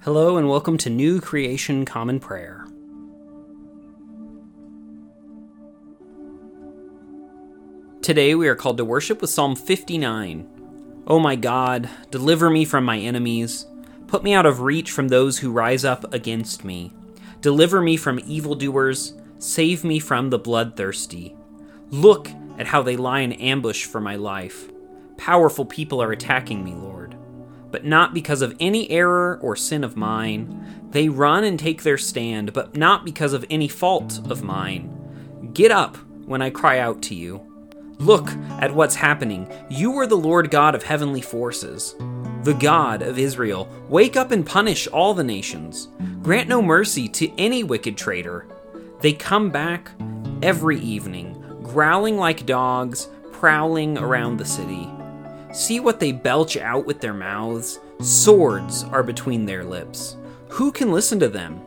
Hello, and welcome to New Creation Common Prayer. Today we are called to worship with Psalm 59. O my God, deliver me from my enemies. Put me out of reach from those who rise up against me. Deliver me from evildoers. Save me from the bloodthirsty. Look at how they lie in ambush for my life. Powerful people are attacking me, Lord. But not because of any error or sin of mine. They run and take their stand, but not because of any fault of mine. Get up when I cry out to you. Look at what's happening. You are the Lord God of heavenly forces, the God of Israel. Wake up and punish all the nations. Grant no mercy to any wicked traitor. They come back every evening, growling like dogs, prowling around the city. See what they belch out with their mouths. Swords are between their lips. Who can listen to them?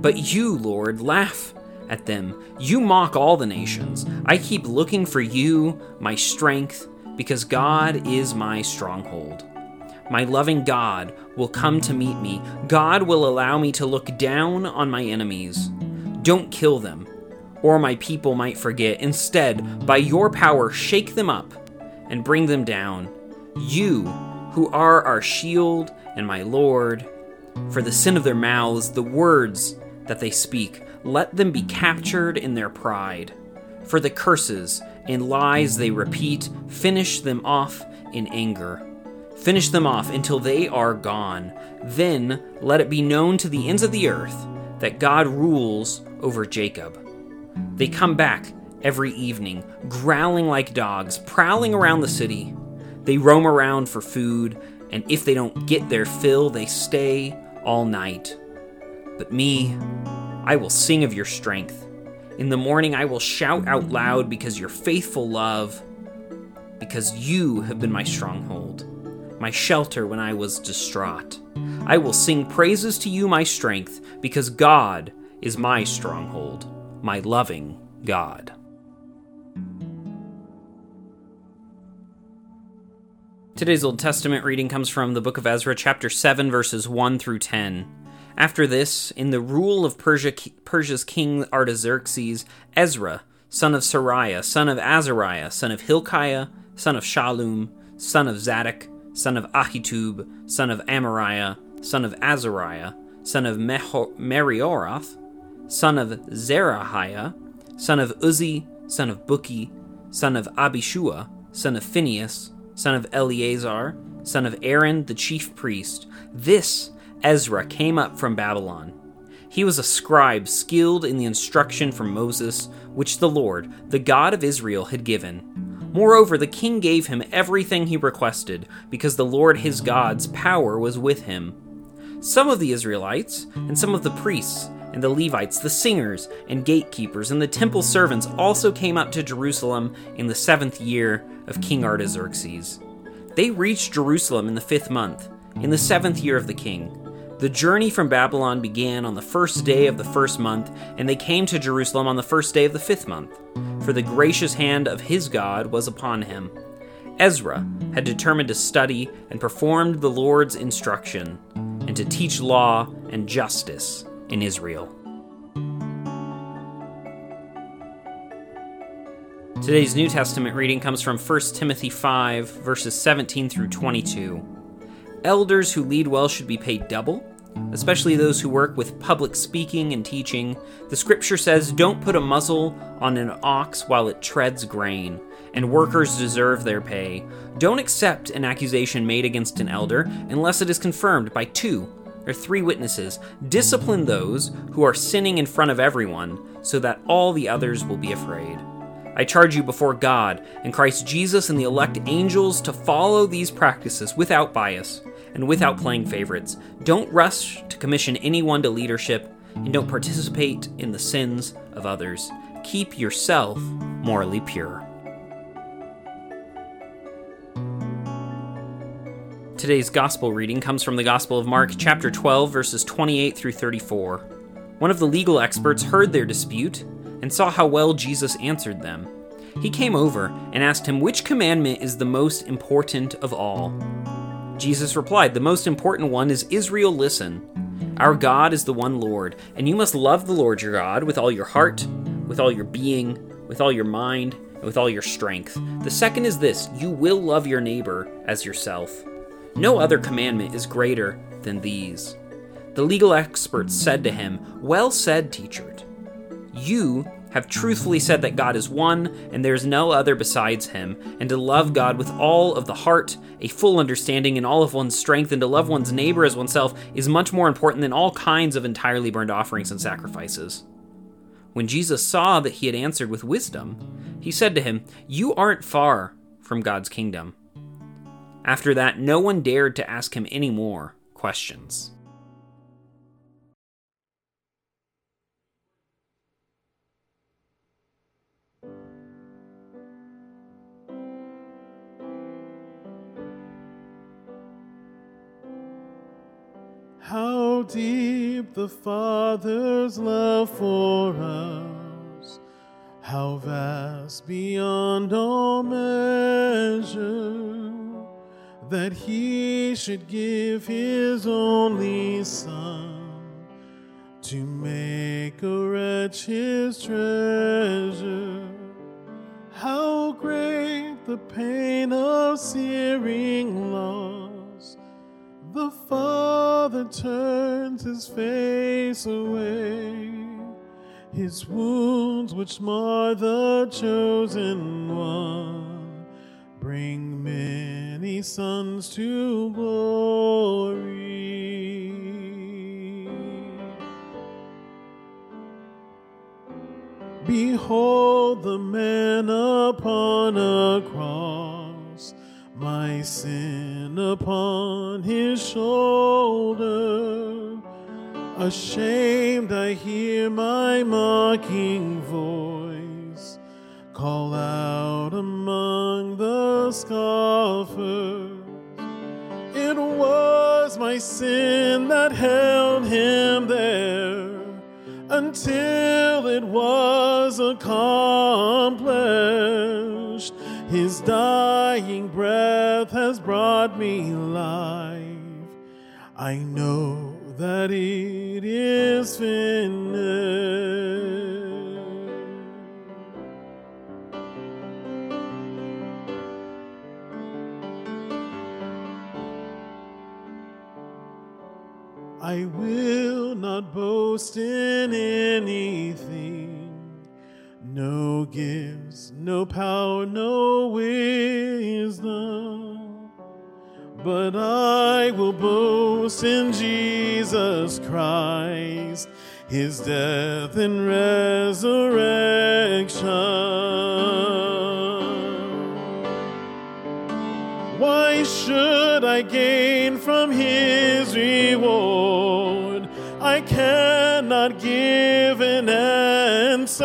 But you, Lord, laugh at them. You mock all the nations. I keep looking for you, my strength, because God is my stronghold. My loving God will come to meet me. God will allow me to look down on my enemies. Don't kill them, or my people might forget. Instead, by your power, shake them up and bring them down. You, who are our shield and my Lord, for the sin of their mouths, the words that they speak, let them be captured in their pride. For the curses and lies they repeat, finish them off in anger. Finish them off until they are gone. Then let it be known to the ends of the earth that God rules over Jacob. They come back every evening, growling like dogs, prowling around the city. They roam around for food, and if they don't get their fill, they stay all night. But me, I will sing of your strength. In the morning, I will shout out loud because your faithful love, because you have been my stronghold, my shelter when I was distraught. I will sing praises to you, my strength, because God is my stronghold, my loving God. Today's Old Testament reading comes from the book of Ezra, chapter 7, verses 1 through 10. After this, in the rule of Persia, Persia's king Artaxerxes, Ezra, son of Seraiah, son of Azariah, son of Hilkiah, son of Shallum, son of Zadok, son of Ahitub, son of Amariah, son of Azariah, son of Meriorath, son of Zerahiah, son of Uzzi, son of Bukki, son of Abishua, son of Phinehas, son of Eleazar, son of Aaron the chief priest. This Ezra came up from Babylon. He was a scribe skilled in the instruction from Moses, which the Lord, the God of Israel, had given. Moreover, the king gave him everything he requested, because the Lord his God's power was with him. Some of the Israelites, and some of the priests, and the Levites, the singers, and gatekeepers, and the temple servants also came up to Jerusalem in the seventh year of King Artaxerxes. They reached Jerusalem in the fifth month, in the seventh year of the king. The journey from Babylon began on the first day of the first month, and they came to Jerusalem on the first day of the fifth month, for the gracious hand of his God was upon him. Ezra had determined to study and perform the Lord's instruction, and to teach law and justice in Israel. Today's New Testament reading comes from 1 Timothy 5, verses 17 through 22. Elders who lead well should be paid double, especially those who work with public speaking and teaching. The scripture says, Don't put a muzzle on an ox while it treads grain, and workers deserve their pay. Don't accept an accusation made against an elder unless it is confirmed by two or three witnesses. Discipline those who are sinning in front of everyone, so that all the others will be afraid. I charge you before God and Christ Jesus and the elect angels to follow these practices without bias and without playing favorites. Don't rush to commission anyone to leadership, and don't participate in the sins of others. Keep yourself morally pure. Today's gospel reading comes from the Gospel of Mark, chapter 12, verses 28 through 34. One of the legal experts heard their dispute and saw how well Jesus answered them. He came over and asked him which commandment is the most important of all. Jesus replied, The most important one is Israel, listen. Our God is the one Lord, and you must love the Lord your God with all your heart, with all your being, with all your mind, and with all your strength. The second is this you will love your neighbor as yourself. No other commandment is greater than these. The legal experts said to him, Well said, teacher. You have truthfully said that God is one and there is no other besides him, and to love God with all of the heart, a full understanding, and all of one's strength, and to love one's neighbor as oneself is much more important than all kinds of entirely burned offerings and sacrifices. When Jesus saw that he had answered with wisdom, he said to him, You aren't far from God's kingdom. After that, no one dared to ask him any more questions. How deep the Father's love for us, how vast beyond all measure, that He should give His only Son to make a wretch His treasure. How great the pain of searing loss the Father turns his face away. His wounds, which mar the chosen one, bring many sons to glory. Behold the man upon a cross, my sin upon his shoulder. Ashamed, I hear my mocking voice call out among the scoffers. It was my sin that held him there until it was accomplished. His dying breath has brought me life. I know that it is finished. I will not boast in anything no gifts, no power, no wisdom. But I will boast in Jesus Christ, his death and resurrection. Why should I gain from his reward? I cannot give an answer,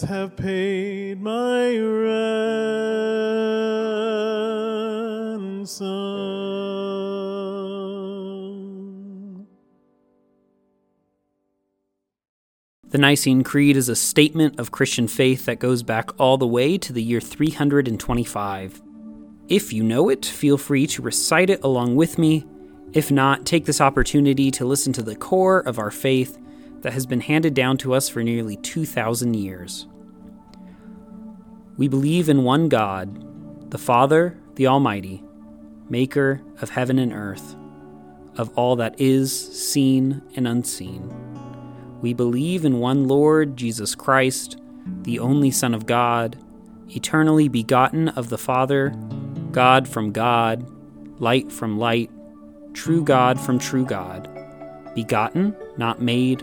have paid my ransom. The Nicene Creed is a statement of Christian faith that goes back all the way to the year 325. If you know it, feel free to recite it along with me. If not, take this opportunity to listen to the core of our faith that has been handed down to us for nearly 2,000 years. We believe in one God, the Father, the Almighty, maker of heaven and earth, of all that is seen and unseen. We believe in one Lord, Jesus Christ, the only Son of God, eternally begotten of the Father God from God, light from light, true God from true God, begotten, not made,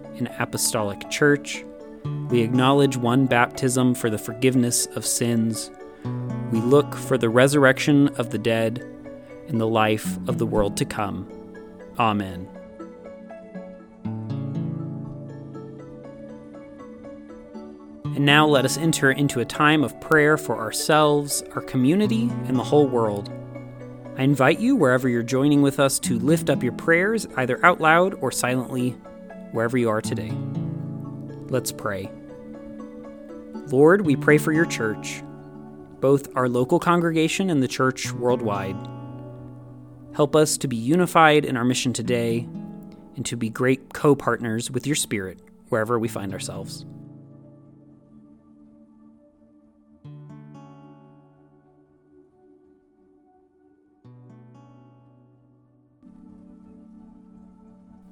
and Apostolic Church. We acknowledge one baptism for the forgiveness of sins. We look for the resurrection of the dead and the life of the world to come. Amen. And now let us enter into a time of prayer for ourselves, our community, and the whole world. I invite you, wherever you're joining with us, to lift up your prayers, either out loud or silently, wherever you are today. Let's pray. Lord, we pray for your church, both our local congregation and the church worldwide. Help us to be unified in our mission today and to be great co partners with your Spirit wherever we find ourselves.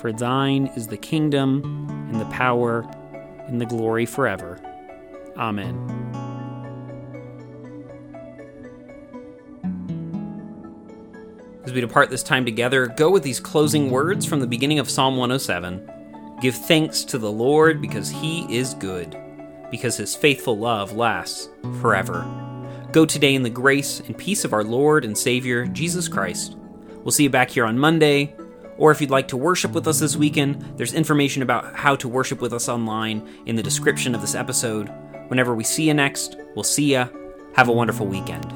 For thine is the kingdom, and the power, and the glory forever. Amen. As we depart this time together, go with these closing words from the beginning of Psalm 107. Give thanks to the Lord because he is good, because his faithful love lasts forever. Go today in the grace and peace of our Lord and Savior, Jesus Christ. We'll see you back here on Monday. Or if you'd like to worship with us this weekend, there's information about how to worship with us online in the description of this episode. Whenever we see you next, we'll see ya. Have a wonderful weekend.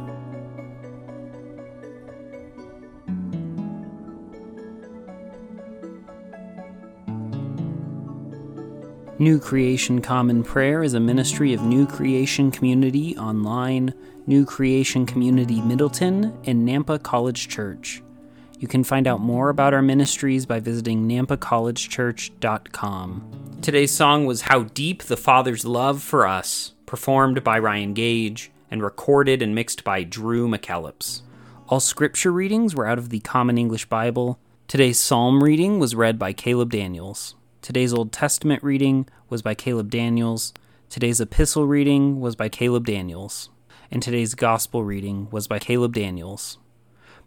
New Creation Common Prayer is a ministry of New Creation Community Online, New Creation Community Middleton, and Nampa College Church. You can find out more about our ministries by visiting nampacollegechurch.com. Today's song was How Deep the Father's Love for Us, performed by Ryan Gage and recorded and mixed by Drew McKellips. All scripture readings were out of the Common English Bible. Today's psalm reading was read by Caleb Daniels. Today's Old Testament reading was by Caleb Daniels. Today's epistle reading was by Caleb Daniels. And today's gospel reading was by Caleb Daniels.